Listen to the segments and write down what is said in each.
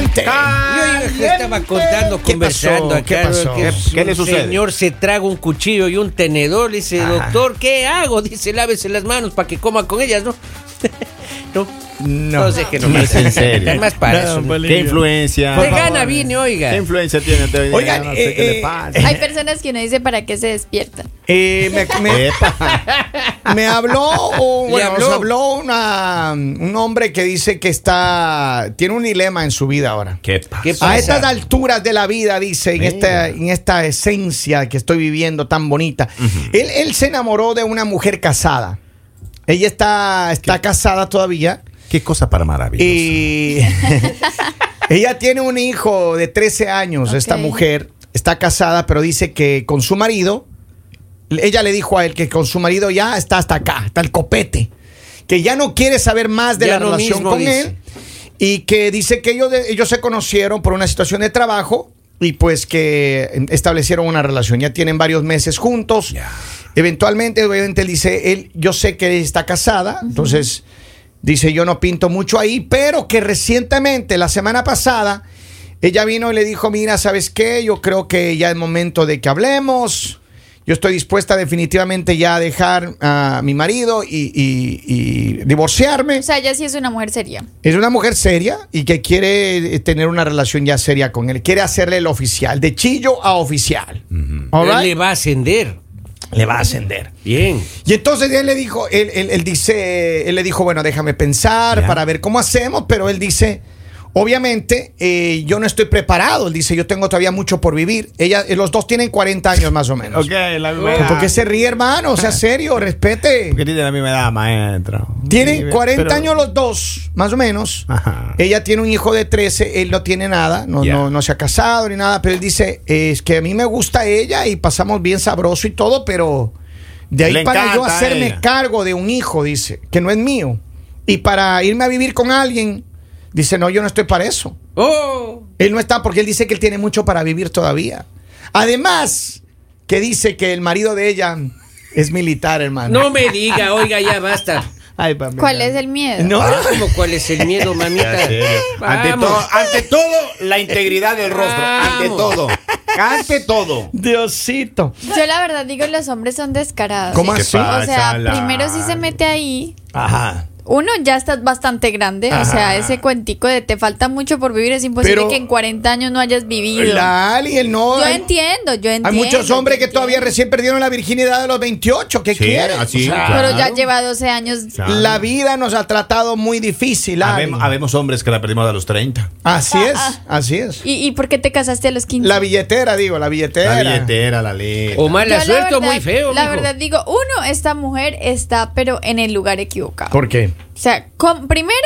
línea caliente. Yo estaba contando, ¿Qué conversando pasó? acá, ¿Qué pasó? que ¿Qué- qué le un sucede? señor se traga un cuchillo y un tenedor, le dice, doctor, ¿qué hago? Dice, lávese las manos para que coma con ellas, ¿no? No, no, sé que no No es en serio. Además para eso. ¿no? ¿Qué influencia? De gana viene, oiga. ¿Qué influencia tiene? Te- Oigan, no sé eh, qué le eh, pasa. Hay personas que uno dice para qué se despiertan. Eh, me, me- me habló, un- ¿Le bueno, habló? nos habló una- un hombre que dice que está tiene un dilema en su vida ahora. ¿Qué pasa? ¿Qué A pasa? estas alturas de la vida, dice, en esta, en esta esencia que estoy viviendo tan bonita, él, él se enamoró de una mujer casada. Ella está, está casada todavía. Qué cosa para maravillosa. y ella tiene un hijo de 13 años, esta mujer. Está casada, pero dice que con su marido, ella le dijo a él que con su marido ya está hasta acá, está el copete, que ya no quiere saber más de Ya la lo relación con dice. él. Y que dice que ellos, ellos se conocieron por una situación de trabajo y pues que establecieron una relación. Ya tienen varios meses juntos. Eventualmente, obviamente, él dice, él, yo sé que está casada, entonces dice, yo no pinto mucho ahí, pero que recientemente, la semana pasada, ella vino y le dijo, mira, ¿sabes qué? Yo creo que ya es momento de que hablemos. Yo estoy dispuesta definitivamente ya a dejar a mi marido y, y- y divorciarme. O sea, ella sí es una mujer seria. Es una mujer seria y que quiere eh, tener una relación ya seria con él. Quiere hacerle el oficial, de chillo a oficial. Right? le va a ascender. Le va a ascender. Bien. Y entonces él le dijo, él, él- él dice, él le dijo, bueno, déjame pensar Ya. para ver cómo hacemos, pero él dice, obviamente, eh, yo no estoy preparado. Él dice, yo tengo todavía mucho por vivir. Ella, eh, los dos tienen 40 años más o menos. Ok, la misma edad. ¿Por qué se ríe, hermano? O sea, serio, respete. Porque tiene la misma edad, maestro. Tienen Sí, 40 pero- años los dos, más o menos. Ajá. Ella tiene un hijo de 13, él no tiene nada, no, no, no se ha casado ni nada, pero él dice, es que a mí me gusta ella y pasamos bien sabroso y todo, pero de ahí Le para yo hacerme cargo de un hijo, dice, que no es mío, y para irme a vivir con alguien, dice, no, yo no estoy para eso. Oh. Él no está porque él dice que él tiene mucho para vivir todavía. Además, que dice que el marido de ella es militar, hermano. No me diga, oiga, ya basta. Ay. ¿Cuál es el miedo? No. ¿Cómo cuál es el miedo, mamita? Ante todo, ante todo, la integridad del rostro. Ante todo. Ante todo. Diosito. Yo la verdad digo, los hombres son descarados. ¿Cómo ¿Qué así? pasa, O sea, la- primero si se mete ahí, Ajá. Uno ya está bastante grande, o sea, Ajá. ese cuentico de te falta mucho por vivir, es imposible Pero- que en 40 años no hayas vivido. Lali, él no. Yo hay- entiendo, yo entiendo. Hay muchos hombres que todavía recién perdieron la virginidad de los 28. ¿Qué Sí, quieren? así, O sea, claro. Pero ya lleva 12 años. Claro. La vida nos ha tratado muy difícil, Lali. Habemos, habemos hombres que la perdimos a los 30. Así es, Ah, así es. ¿Y, y por qué te casaste a los 15? La billetera, digo, la billetera. La billetera, la ley. O mala suerte o muy feo. La mijo. verdad digo, uno, esta mujer está pero en el lugar equivocado. ¿Por qué? O sea, con- primero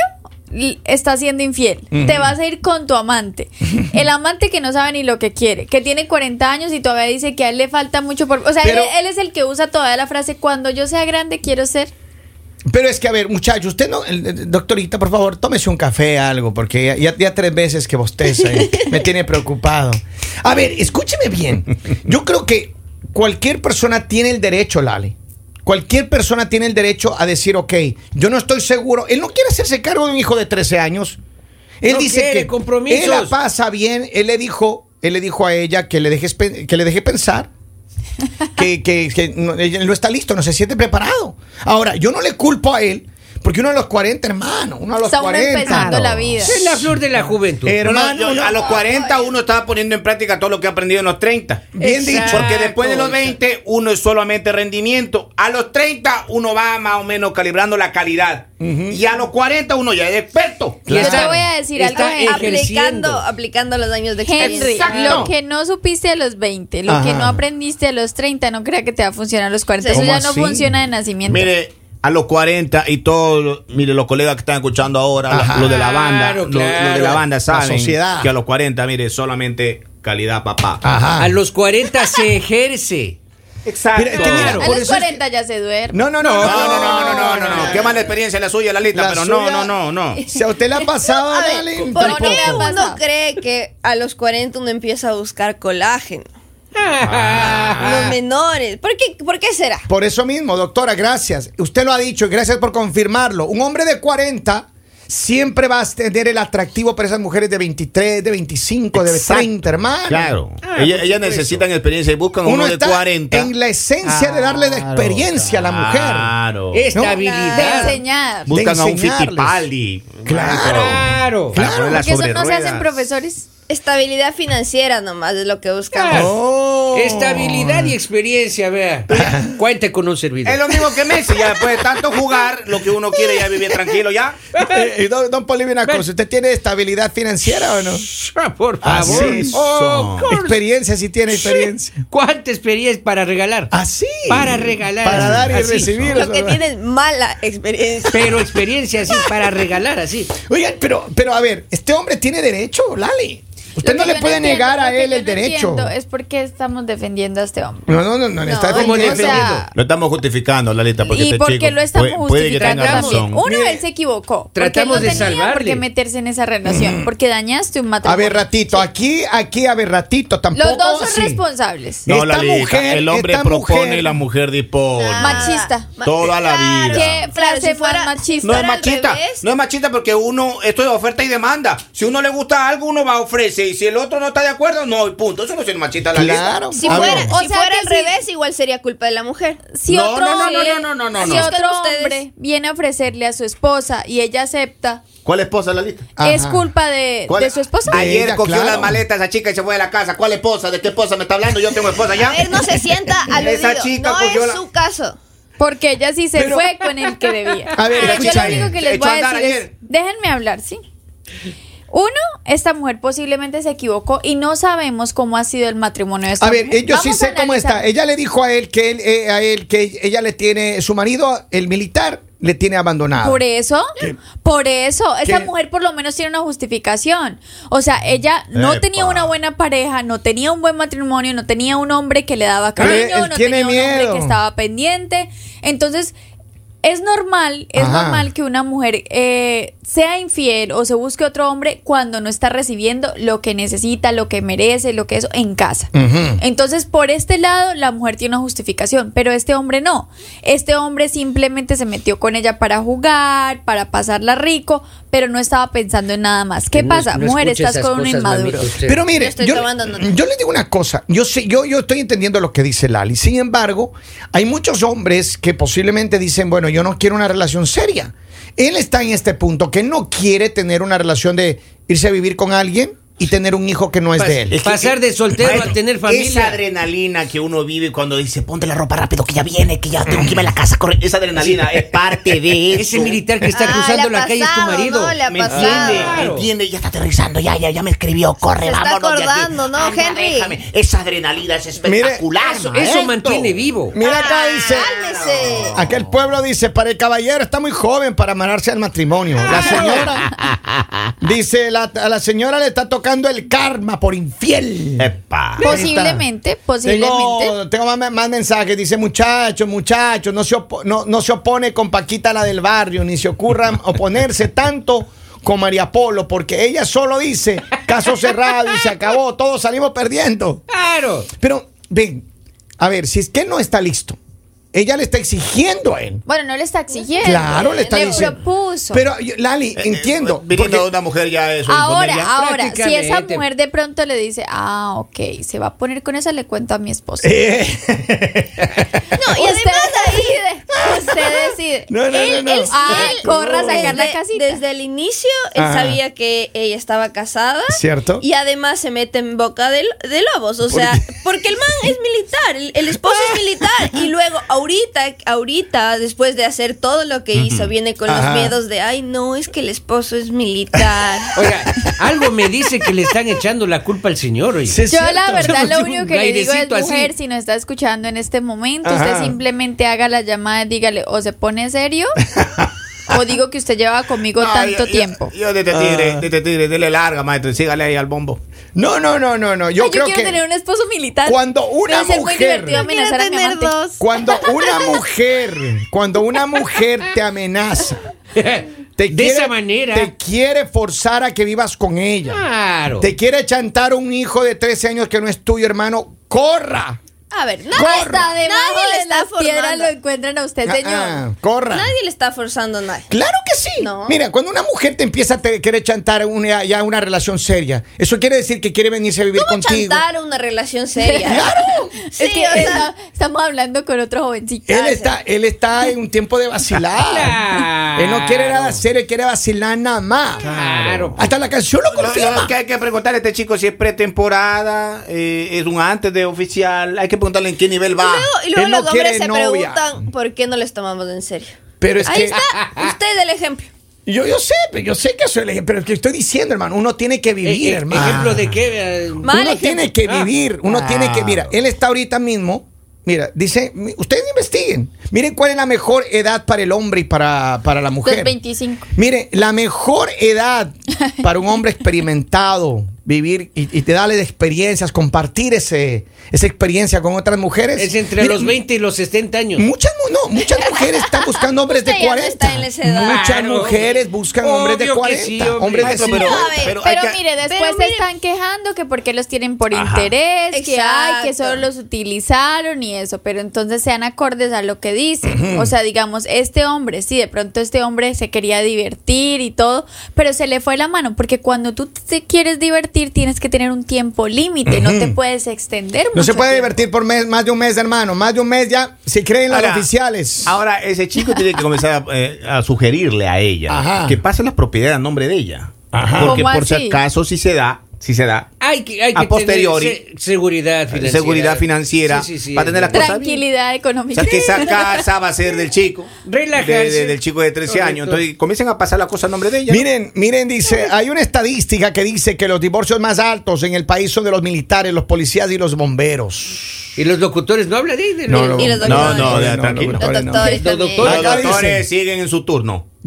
está siendo infiel. Te vas a ir con tu amante. El amante que no sabe ni lo que quiere, que tiene 40 años y todavía dice que a él le falta mucho por... O sea, Pero- él, él es el que usa todavía la frase, cuando yo sea grande quiero ser... Pero es que, a ver, muchachos, usted no, doctorita, por favor, tómese un café, algo, porque ya, ya- ya tres veces que bosteza me tiene preocupado. A ver, escúcheme bien. Yo creo que cualquier persona tiene el derecho, Lali. Cualquier persona tiene el derecho a decir, ok, yo no estoy seguro. Él no quiere hacerse cargo de un hijo de 13 añños. Él No dice quiere que compromisos. él la pasa bien. Él le dijo, él le dijo a ella que le dejes que le deje pensar. que, que- que no, ella no está listo, no se siente preparado. Ahora, yo no le culpo a él, porque uno a los 40, hermano, uno a los Está uno 40. empezando la vida. Es la flor de la juventud. Eh, hermano, yo- no- a los 40 uno estaba poniendo en práctica todo lo que ha aprendido en los 30. Bien Exacto. dicho. Porque después de los 20 uno es solamente rendimiento. A los 30 uno va más o menos calibrando la calidad. Y a los 40 uno ya es experto. Y Yo te voy a decir algo, está Henry. ejerciendo. aplicando, aplicando los años de Henry, experiencia. lo que no supiste a los 20, lo que Ajá. no aprendiste a los 30, no crea que te va a funcionar a los 40. Eso ¿Cómo ya no así? funciona de nacimiento. Mire, a los 40 y todos, mire, los colegas que están escuchando ahora, Ajá. lo de la banda, Claro, lo, lo de la banda saben sociedad. que a los 40, mire, solamente calidad, papá. Ajá. A los 40 se ejerce. Exacto. Mira, es que mira, a por los eso es 40 ya se duerme. No, no, no. No, no, no, no, no, no, no. Qué mala experiencia la suya, Lalita, La pero no, suya- no, no, no. Si a usted le ha pasado, A ver, Lali, ¿Por qué uno cree que a los 40 uno empieza a buscar colágeno? Ah. Los menores. ¿Por qué, ¿Por qué será? Por eso mismo, doctora, gracias. Usted lo ha dicho y gracias por confirmarlo. Un hombre de 40 siempre vas a tener el atractivo para esas mujeres de 23, de 25, de Exacto. 30, hermano. Claro. Ah, ellas necesitan experiencia y buscan Uno uno, de está 40. en la esencia de darle la Claro, experiencia a la mujer. Claro. De Estabilidad. enseñar. Buscan a un. Fittipaldi. Claro. Claro. Ponerla Porque eso no se hacen profesores. Estabilidad financiera nomás es lo que buscamos. Claro. Oh. Estabilidad y experiencia, vea. Cuente con un servidor. Es lo mismo que Messi, ya después de tanto jugar, lo que uno quiere ya es vivir tranquilo ya. Eh, eh, don, don Polibio, una cosa, ¿usted tiene estabilidad financiera o no? Ah, Por favor. Así Oh. Experiencia, si tiene experiencia. ¿Cuánta experiencia para regalar? Así. Para regalar. Para dar y Así. recibir. Lo que tienen mala experiencia. Pero experiencia así, para regalar así. Oigan, pero, pero a ver, este hombre tiene derecho, Lali. Usted Lo no le puede entiendo, negar a él el no derecho. Es porque estamos defendiendo a este hombre. No, no, no, no, le está No, ¿Cómo o defendiendo. sea, Lo estamos justificando, Lalita, porque y este porque chico lo estamos puede, puede que tenga justificando también. razón. Uno, Mire, él se equivocó. tratamos porque no de tenía por salvarle. qué meterse en esa relación. Porque dañaste un A matrimonio. ver, ratito, aquí, aquí, a ver, ratito, tampoco. Los dos son así. responsables. No, Esta Lalita, mujer, el hombre propone mujer- y la mujer dispone. Ah, Machista. ma- Toda la vida. ¿Qué frase fuera- machista? No es machista, no es machista porque uno, esto es oferta y demanda. Si uno le gusta algo, uno va a ofrecer y si el otro no está de acuerdo, no, punto. Eso no es ser machista, la Claro. Si A fuera, si O sea fuera al revés, igual sería culpa de la mujer. Si No, otro, no, no, hombre, no, no, no, no, si no. otro hombre viene a ofrecerle a su esposa y ella acepta, ¿Cuál esposa, Lalita? Ajá. es culpa de, su esposa. De Ayer ella, cogió claro. las maletas esa chica y se fue de la casa. ¿Cuál esposa? ¿De qué esposa me está hablando? Yo tengo esposa ya. A ver, no se sienta aludido. Esa chica no cogió es la- su caso. Porque ella sí se Pero- fue con el que debía. A ver, Pero yo lo único que les voy a decir es, déjenme hablar, ¿sí? Uno, esta mujer posiblemente se equivocó y no sabemos cómo ha sido el matrimonio de esta A ver, mujer. yo sí Vamos sé cómo está. Ella le dijo a él que él, eh, a él que ella le tiene, su marido, el militar, le tiene abandonado. Por eso, por eso, esa ¿Qué? mujer por lo menos tiene una justificación. O sea, ella no Epa. tenía una buena pareja, no tenía un buen matrimonio, no tenía un hombre que le daba cariño, él no tiene tenía un hombre que estaba pendiente. Entonces, es normal, es Ajá. normal que una mujer eh, sea infiel o se busque otro hombre cuando no está recibiendo lo que necesita, lo que merece, lo que eso en casa. Entonces, por este lado, la mujer tiene una justificación, pero este hombre no. Este hombre simplemente se metió con ella para jugar, para pasarla rico, pero no estaba pensando en nada más. ¿Qué No- pasa? no Mujer, estás con un inmaduro. Pero mire, Yo yo, digo una cosa. Yo sé, yo, yo estoy entendiendo lo que dice Lali. Sin embargo, hay muchos hombres que posiblemente dicen, bueno, yo no quiero una relación seria. Él está en este punto que no quiere tener una relación de irse a vivir con alguien y tener un hijo que no es Pas- de él. Es que- Pasar de soltero Maestro, a tener Esa familia. adrenalina que uno vive cuando dice, ponte la ropa rápido, que ya viene, que ya tengo que irme a la casa. corre". Esa adrenalina es parte de eso. Ese militar que está Ah, cruzando la calle es tu marido. ¿no? Le ha ¿Me pasado. entiende? Claro. ¿Me entiende? Ya está aterrizando, ya, ya, ya me escribió, corre, Se está vámonos aquí. acordando, ¿no, Anda, Henry? déjame. Esa adrenalina es espectacular. Eso, mantiene vivo. Mira acá dice. Cálmese. Aquel pueblo dice, para el caballero está muy joven para amarrarse al matrimonio. La señora dice, la- a la señora le está tocando el karma por infiel. Epa. Posiblemente, posiblemente. Tengo, tengo más, más mensajes. Dice, muchachos, muchachos, no se, opo- no, no se opone con Paquita la del barrio, ni se ocurra oponerse tanto con María Polo, porque ella solo dice, caso cerrado y se acabó, todos salimos perdiendo. Claro. Pero, ven, a ver, si es que no está listo, ella le está exigiendo a él. Bueno, no le está exigiendo. Claro, le está diciendo. propuso. Pero, Lali, Eh, entiendo. eh, Viniendo porque- una mujer ya eso. Ahora, ya. ahora, si esa mujer de pronto le dice, ah, ok, se va a poner con esa, le cuento a mi esposo. Eh, No, y además usted decide. No, no, no, no. Ah, corra a sacar la desde, casita. desde el inicio él Ajá. sabía que ella estaba casada. ¿Cierto? Y además se mete en boca de, de lobos. O sea, porque el man es militar, el, el esposo es militar. Y luego, ahorita, ahorita, después de hacer todo lo que hizo, viene con Ajá. los miedos de, ay, no, es que el esposo es militar. Oiga, algo me dice que le están echando la culpa al señor. oiga. Sí, es Yo cierto. la verdad lo único que le digo es así. mujer, si nos está escuchando en este momento, Ajá. usted simplemente haga la llamada y dígale o se pone serio o digo que usted lleva conmigo No, tanto yo- yo- tiempo. Yo, de este tigre, dele larga, maestro, sígale ahí al bombo. No, no, no, no, no. Yo Ay, yo creo quiero que tener un esposo militar. cuando una Debe ser muy mujer- divertido Yo quiero amenazar a mi tener amante. dos. cuando una mujer, cuando una mujer te amenaza, te de quiere, esa manera. te quiere forzar a que vivas con ella, Claro. te quiere chantar un hijo de 13 años que no es tuyo, hermano, corra. A ver, nadie, Hasta debajo nadie le de está las piedras lo encuentran a usted, señor. Ah, ah, corra. Nadie le está forzando a nadie. Claro que sí. No. Mira, cuando una mujer te empieza a te- querer chantar una, ya una relación seria, eso quiere decir que quiere venirse a vivir ¿Cómo contigo. chantar una relación seria? Claro. Sí, es que o sea, está- estamos hablando con otro jovencito. Él está, él está en un tiempo de vacilar. Claro. Él no quiere nada serio, él quiere vacilar nada más. Claro. Hasta la canción lo Lo, lo confirma. que hay que preguntarle a este chico si es pretemporada, eh, es un antes de oficial. Hay que preguntarle en qué nivel va. luego- y luego Él no los hombres quiere se novia. preguntan por qué no les tomamos en serio. Pero es Ahí que está, usted el ejemplo. yo, yo sé, pero yo sé que soy el ejemplo, pero es que estoy diciendo, hermano, uno tiene que vivir, Eh, eh, hermano. ¿Ejemplo de qué? Eh, Mal uno ejemplo. tiene que Ah. vivir, uno tiene que, mira, él está ahorita mismo, mira, dice, ustedes investiguen, miren cuál es la mejor edad para el hombre y para, para la mujer. Los 25. Mire, la mejor edad para un hombre experimentado, vivir y, y te darle de experiencias, compartir ese, esa experiencia con otras mujeres. Es entre Mire, los 20 y los 70 años. Muchas, mu- no, muchas mujeres están buscando hombres de Usted ya no 40. está en esa edad. Muchas Claro. mujeres buscan hombres de Obvio que 40. sí, hombre. hombres de Maestro, 50. pero- pero Pero hay que- mire, después Pero se mire- están quejando que porque los tienen por Ajá. interés, que hay, que solo los utilizaron y eso, pero entonces sean acordes a lo que dicen. O sea, digamos, este hombre, sí, de pronto este hombre se quería divertir y todo, pero se le fue la mano, porque cuando tú te quieres divertir tienes que tener un tiempo límite, no te puedes extender. No se puede tiempo. divertir por mes, más de un mes, hermano. Más de un mes ya se creen las Ahora- oficiales. Ahora, ese chico tiene que comenzar a, eh, a sugerirle a ella Ajá. que pase las propiedades a nombre de ella. Ajá. Porque ¿Cómo por si acaso, si se da, si se da, Hay que, hay A posteriori, tener se- seguridad financiera. seguridad financiera, Sí, sí, sí, va a tener las cosas Tranquilidad O económica. sea, que esa casa va a ser del chico. De- de- del chico de 13 años. Entonces, comiencen a pasar la cosa a nombre de ella. ¿no? Miren, miren, dice, hay una estadística que dice que los divorcios más altos en el país son de los militares, los policías y los bomberos. Y los locutores no hablan de de- No, no, Y los No, doctores. no, No, no. dice-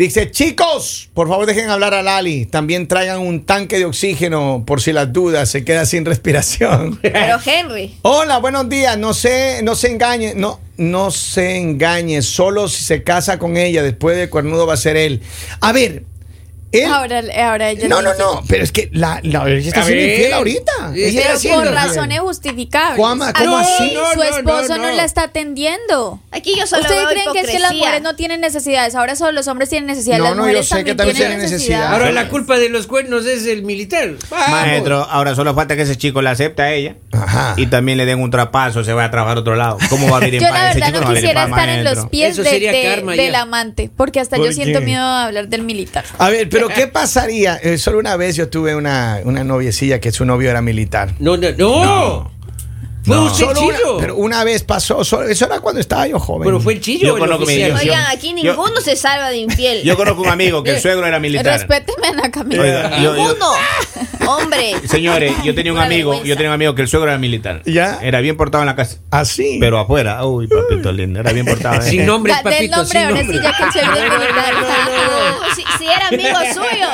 Dice, chicos, por favor dejen hablar a Lali. También traigan un tanque de oxígeno por si las dudas, se queda sin respiración. Pero Henry, Hola, buenos días. No se, no se engañe, no, no se engañe. Solo si se casa con ella, después de cuernudo va a ser él. A ver, él. Ahora, ahora ella no, no, no, pero es que la, la- ella está siendo infiel ahorita. Pero por razones justificables. Juanma, ¿cómo Aquí así? No, Su esposo no, no, no. la está atendiendo. aquí yo solo ¿Ustedes creen que es que las hipocresía. mujeres no tienen necesidades? Ahora solo los hombres tienen necesidades. No, las no, yo sé que también tienen necesidad. Ahora la culpa de los cuernos es el militar. Vamos. Maestro, ahora solo falta que ese chico la acepte a ella. Ajá. Y también le den un trapazo, se va a trabajar a otro lado. ¿Cómo va a vivir en Yo la Ese verdad chico no a quisiera estar en los pies del amante, porque hasta ¿Por yo siento miedo de hablar del militar. A ver, pero ¿qué pasaría? Eh, solo una vez yo tuve una noviecilla que su novio era militar. No, no, no. Fue No. un Solo una- chillo. pero una vez pasó, solo- eso era cuando estaba yo joven. Pero fue el chillo. Yo conozco mi- yo- Oigan, aquí Yo- ninguno se salva de infiel. Yo conozco un amigo que el suegro era militar. Respéteme, Ana Camila. Ninguno. Hombre. señores, yo tenía un amigo, yo tenía un amigo que el suegro era militar. ¿Ya? Era bien portado en la casa. Así. Pero afuera, uy, papito lindo, era bien portado. ¿eh? Sin nombre, Da- del papito. nombre, sin ahora sí, nombre. ya que el suegro militar. Si, si era amigo suyo.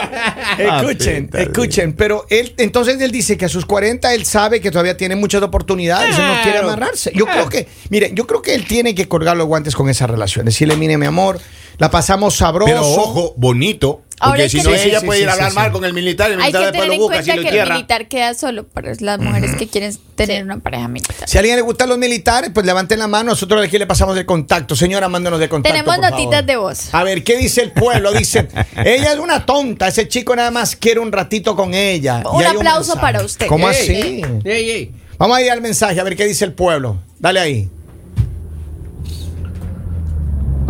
Escuchen, Ah, escuchen, pero él, entonces él dice que a sus 40 él sabe que todavía tiene muchas oportunidades no Claro. quiere amarrarse. Yo creo que, mire, yo creo que él tiene que colgar los guantes con esa relación. Decirle, mire, mi amor, la pasamos sabroso. Pero ojo, bonito. Porque hay si que no, ella Sí, puede sí, ir a hablar sí. mal con el militar y el Hay militar que después tener lo en cuenta que el entierra. militar queda solo para las mujeres que quieren tener una pareja militar. Si a alguien le gustan los militares, pues levanten la mano. Nosotros aquí le pasamos el contacto. Señora, mándanos de contacto. Tenemos por notitas favor. de voz. A ver, ¿qué dice el pueblo? Dice, ella es una tonta. Ese chico nada más quiere un ratito con ella. Un Y hay aplauso para usted. ¿Cómo Ey, así? ey, ey. Vamos a ir al mensaje, a ver qué dice el pueblo. Dale ahí.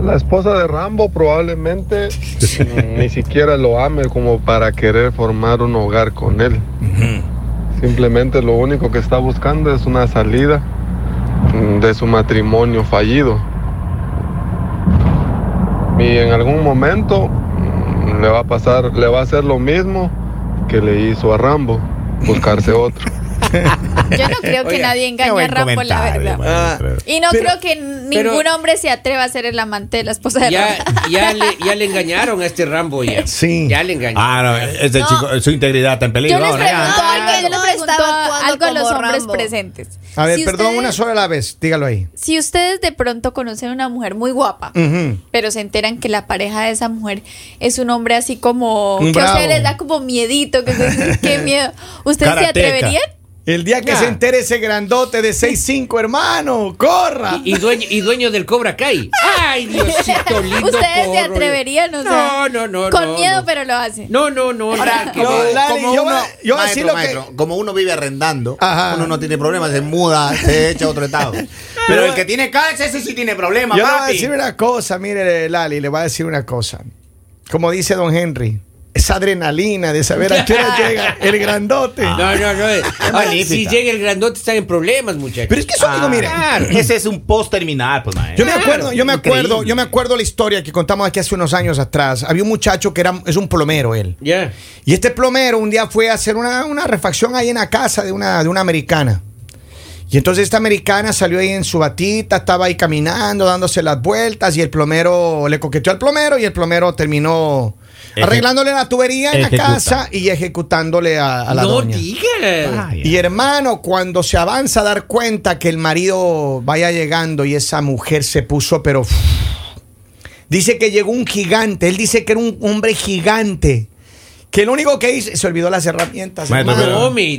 La esposa de Rambo probablemente ni siquiera lo ame como para querer formar un hogar con él. Simplemente lo único que está buscando es una salida de su matrimonio fallido. Y en algún momento mm, le va a pasar, le va a hacer lo mismo que le hizo a Rambo, buscarse otro. Yo no creo que Oiga, nadie engañe a Rambo, la verdad. maestro. Y no Pero- creo que ningún hombre se atreva a ser el amante de la esposa de Ya, Rambo. ya, le, ya le engañaron a este Rambo ya. Sí. Ya le engañaron. Ah, no, ese No. chico, su integridad está en peligro. Yo les ahora, pregunto. Ah, algo, yo no les pregunto estaba actuando algo a los hombres Rambo. presentes. A ver, Si perdón, ustedes- una sola a la vez. Dígalo ahí. Si ustedes de pronto conocen una mujer muy guapa, pero se enteran que la pareja de esa mujer es un hombre así como Un que a bravo. ustedes les da como miedito, que ustedes dicen, qué miedo. ¿Ustedes se atreverían? El día que Ya. se entere ese grandote de 6'5, hermano, corra. Y, y dueño, y dueño del Cobra Kai. Ay, Diosito lindo. Ustedes se atreverían, o sea, No, no, no. Con no, miedo, no. pero lo hacen. No, no, no. nada que no. Lali, como yo uno, voy a- yo maestro, lo que- maestro, como uno vive arrendando, Ajá. uno no tiene problemas, se muda, se echa a otro estado. Pero el que tiene casa, ese sí tiene problemas, Yo le voy a decir una cosa, mire, Lali, le voy a decir una cosa. Como dice don Henry, esa adrenalina de saber a qué hora llega el grandote. No, no, no. Ahora, magnífica. si llega el grandote, están en problemas, muchachos. Pero es que eso, Ah, digo, mire, Ese es un post terminal, pues, maestro. Yo me acuerdo, yo me acuerdo, Increíble. yo me acuerdo la historia que contamos aquí hace unos años atrás. Había un muchacho que era, es un plomero él. Ya. Y este plomero un día fue a hacer una, una refacción ahí en la casa de una, de una americana. Y entonces esta americana salió ahí en su batita, estaba ahí caminando, dándose las vueltas, y el plomero le coqueteó al plomero y el plomero terminó arreglándole la tubería en la casa y ejecutándole a, a la no doña. Y hermano, cuando se avanza a dar cuenta que el marido vaya llegando y esa mujer se puso, pero dice que llegó un gigante. Él dice que era un hombre gigante. Que lo único que hizo, se olvidó las herramientas. Maestro, hermano. pero- No, mi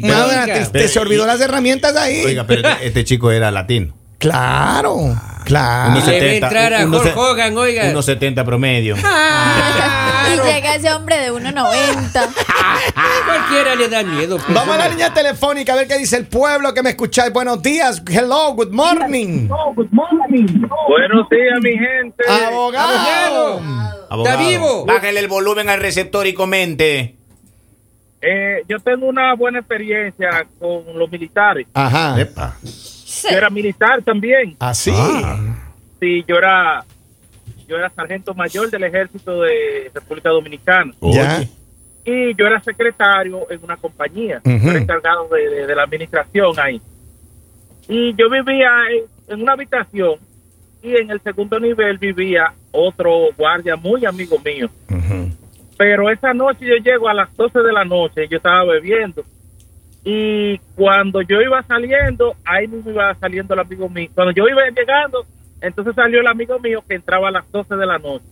Pero, se olvidó y- las herramientas ahí. Oiga, pero este, este chico era latino. Claro, claro. Uno se- Le entrar a uno Hulk se- Hogan, oiga. 1.70 promedio. Claro. Y llega ese hombre de 1.90. Cualquiera le da miedo. pues, Vamos a la línea telefónica a ver qué dice el pueblo que me escucháis. Buenos días. Hello, good morning. Buenos días, mi gente. Abogado. Abogado, ¿Está vivo? Bájale el volumen al receptor y comente. Eh, yo tengo una buena experiencia con los militares. Ajá. Epa. Yo era militar también. Así. Sí, yo era, yo era sargento mayor del ejército de República Dominicana. Ya. Y yo era secretario en una compañía. Ujú. Yo era encargado de, de- de la administración ahí. Y yo vivía en, en una habitación y en el segundo nivel vivía otro guardia muy amigo mío. Pero esa noche yo llego a las 12 de la noche, yo estaba bebiendo. Y cuando yo iba saliendo, ahí mismo iba saliendo el amigo mío. Cuando yo iba llegando, entonces salió el amigo mío que entraba a las 12 de la noche.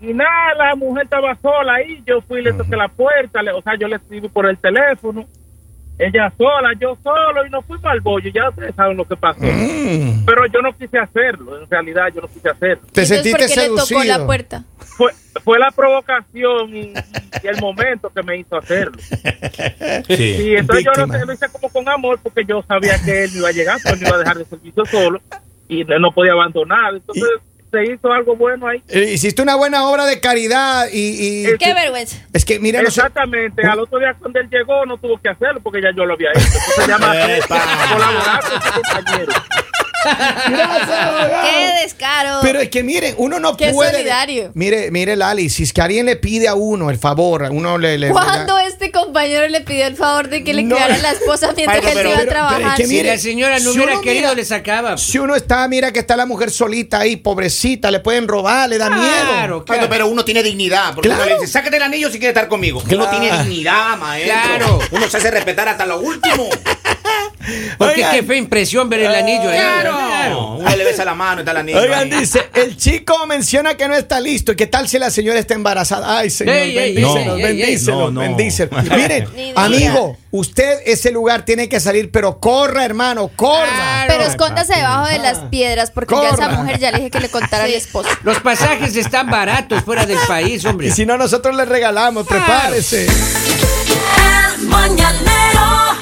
Y nada, la mujer estaba sola ahí. Yo fui y le toqué la puerta, le- o sea, yo le escribí por el teléfono. Ella sola, yo solo, y nos fuimos al bollo. Ya ustedes saben lo que pasó. Mm. Pero yo no quise hacerlo, en realidad yo no quise hacerlo. Te Entonces, sentiste ¿por qué le tocó seducido. la puerta? fue, fue la provocación y, y el momento que me hizo hacerlo. Sí. Y entonces yo Víctima. lo, lo hice como con amor porque yo sabía que él iba a llegar, pues no iba a dejar de servicio solo y no no podía abandonar. Entonces se hizo algo bueno ahí. Eh, Hiciste una buena obra de caridad y, y- Qué vergüenza. es que sé- Exactamente, al otro día cuando él llegó no tuvo que hacerlo porque ya yo lo había hecho. Me Epa. colaborar con su compañero. Qué descaro. Pero es que miren, uno no Qué puede. solidario. Mire, mire, Lali, si es que alguien le pide a uno el favor, a uno le. le ¿Cuándo este compañero le pidió el favor de que le No. cuidara a la esposa mientras Maestro, él pero- iba a pero- pero es trabajar? que Si mire, la señora no si hubiera querido, mira- le sacaba. Si uno está, mira que está la mujer solita ahí, pobrecita, le pueden robar, le da Claro, miedo. Claro. pero uno tiene dignidad. Porque Claro. uno le dice, sácate el anillo si quieres estar conmigo. Que uno Claro. tiene dignidad, maestro. Claro. Uno se hace respetar hasta lo último. Porque Oigan. qué fea impresión ver el anillo ahí. Claro. Uno le besa la mano y está el anillo. Oigan, ahí. dice, el chico menciona que no está listo. ¿Y qué tal si la señora está embarazada? Ay, señor, Ey, ey, bendícenos, ey, ey, ey, bendícenos, no, no. bendícenos. Miren, Ni amigo, usted ese lugar tiene que salir, pero corra, hermano, corra. Claro. Pero escóndase debajo de las piedras porque ya esa Corra. mujer ya le dije que le contara al esposo. Los pasajes están baratos fuera del país, hombre. Y si no, nosotros le regalamos, prepárese. El mañanero